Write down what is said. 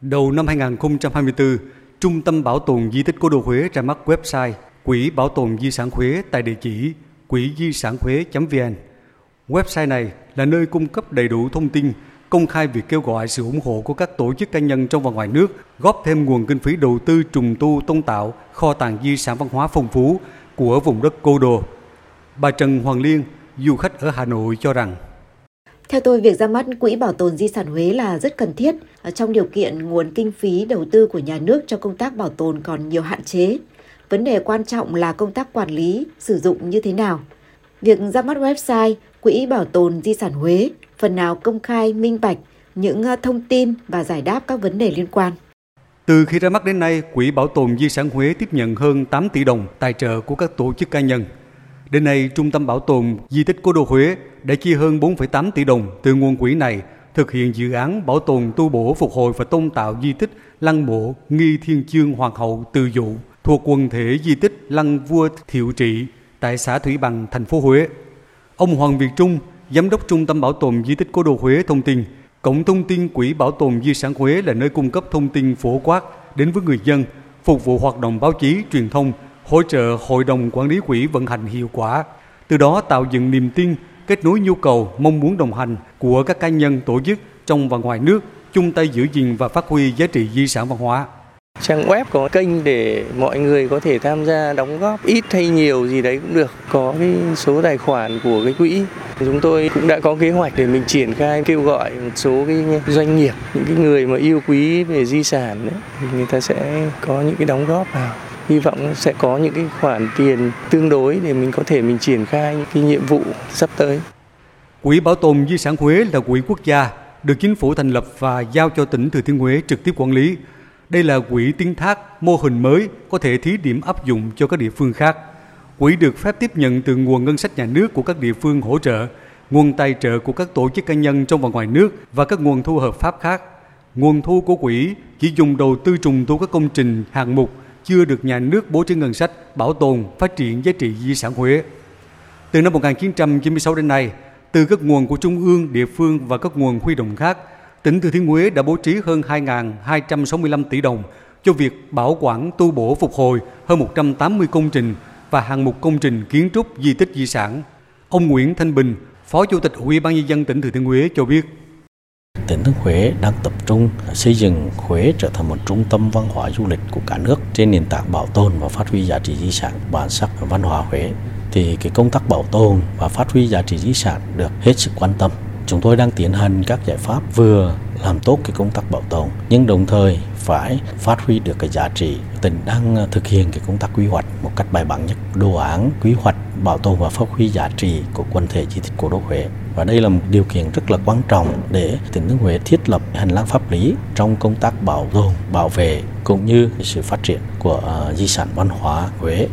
Đầu năm 2024, Trung tâm Bảo tồn Di tích Cố đô Huế ra mắt website Quỹ Bảo tồn Di sản Huế tại địa chỉ quỹ di sản huế.vn. Website này là nơi cung cấp đầy đủ thông tin, công khai việc kêu gọi sự ủng hộ của các tổ chức cá nhân trong và ngoài nước, góp thêm nguồn kinh phí đầu tư trùng tu tôn tạo kho tàng di sản văn hóa phong phú của vùng đất Cô Đô. Bà Trần Hoàng Liên, du khách ở Hà Nội cho rằng theo tôi, việc ra mắt Quỹ Bảo tồn Di sản Huế là rất cần thiết trong điều kiện nguồn kinh phí đầu tư của nhà nước cho công tác bảo tồn còn nhiều hạn chế. Vấn đề quan trọng là công tác quản lý, sử dụng như thế nào. Việc ra mắt website Quỹ Bảo tồn Di sản Huế phần nào công khai, minh bạch những ờ, thông tin và giải đáp các vấn đề liên quan. Từ khi ra mắt đến nay, Quỹ Bảo tồn Di sản Huế tiếp nhận hơn 8 tỷ đồng tài trợ của các tổ chức cá nhân. Đến nay, Trung tâm Bảo tồn Di tích Cố đô Huế đã chi hơn 4,8 tỷ đồng từ nguồn quỹ này thực hiện dự án bảo tồn tu bổ phục hồi và tôn tạo di tích lăng mộ nghi thiên chương hoàng hậu từ dụ thuộc quần thể di tích lăng vua thiệu trị tại xã Thủy Bằng, thành phố Huế. Ông Hoàng Việt Trung, Giám đốc Trung tâm Bảo tồn Di tích Cố đô Huế thông tin, Cổng thông tin Quỹ Bảo tồn Di sản Huế là nơi cung cấp thông tin phổ quát đến với người dân, phục vụ hoạt động báo chí, truyền thông, hỗ trợ Hội đồng Quản lý Quỹ vận hành hiệu quả, từ đó tạo dựng niềm tin, kết nối nhu cầu, mong muốn đồng hành của các cá nhân, tổ chức trong và ngoài nước, chung tay giữ gìn và phát huy giá trị di sản văn hóa. Trang web có kênh để mọi người có thể tham gia đóng góp ít hay nhiều gì đấy cũng được. Có cái số tài khoản của cái quỹ. Chúng tôi cũng đã có kế hoạch để mình triển khai kêu gọi một số cái doanh nghiệp, những cái người mà yêu quý về di sản đấy, thì người ta sẽ có những cái đóng góp vào hy vọng sẽ có những cái khoản tiền tương đối để mình có thể mình triển khai những cái nhiệm vụ sắp tới. Quỹ Bảo tồn Di sản Huế là quỹ quốc gia được chính phủ thành lập và giao cho tỉnh Thừa Thiên Huế trực tiếp quản lý. Đây là quỹ tiến thác mô hình mới có thể thí điểm áp dụng cho các địa phương khác. Quỹ được phép tiếp nhận từ nguồn ngân sách nhà nước của các địa phương hỗ trợ, nguồn tài trợ của các tổ chức cá nhân trong và ngoài nước và các nguồn thu hợp pháp khác. Nguồn thu của quỹ chỉ dùng đầu tư trùng tu các công trình hạng mục chưa được nhà nước bố trí ngân sách bảo tồn, phát triển giá trị di sản Huế. Từ năm 1996 đến nay, từ các nguồn của trung ương, địa phương và các nguồn huy động khác, tỉnh Thừa Thiên Huế đã bố trí hơn 2.265 tỷ đồng cho việc bảo quản tu bổ phục hồi hơn 180 công trình và hàng mục công trình kiến trúc di tích di sản. Ông Nguyễn Thanh Bình, Phó Chủ tịch Ủy ban nhân dân tỉnh Thừa Thiên Huế cho biết tỉnh Thương Huế đang tập trung xây dựng Huế trở thành một trung tâm văn hóa du lịch của cả nước trên nền tảng bảo tồn và phát huy giá trị di sản, bản sắc văn hóa Huế thì cái công tác bảo tồn và phát huy giá trị di sản được hết sức quan tâm. Chúng tôi đang tiến hành các giải pháp vừa làm tốt cái công tác bảo tồn nhưng đồng thời phải phát huy được cái giá trị tỉnh đang thực hiện cái công tác quy hoạch một cách bài bản nhất đồ án quy hoạch bảo tồn và phát huy giá trị của quần thể di tích cố đô Huế và đây là một điều kiện rất là quan trọng để tỉnh Thừa Huế thiết lập hành lang pháp lý trong công tác bảo tồn, bảo vệ cũng như sự phát triển của ờ, di sản văn hóa Huế.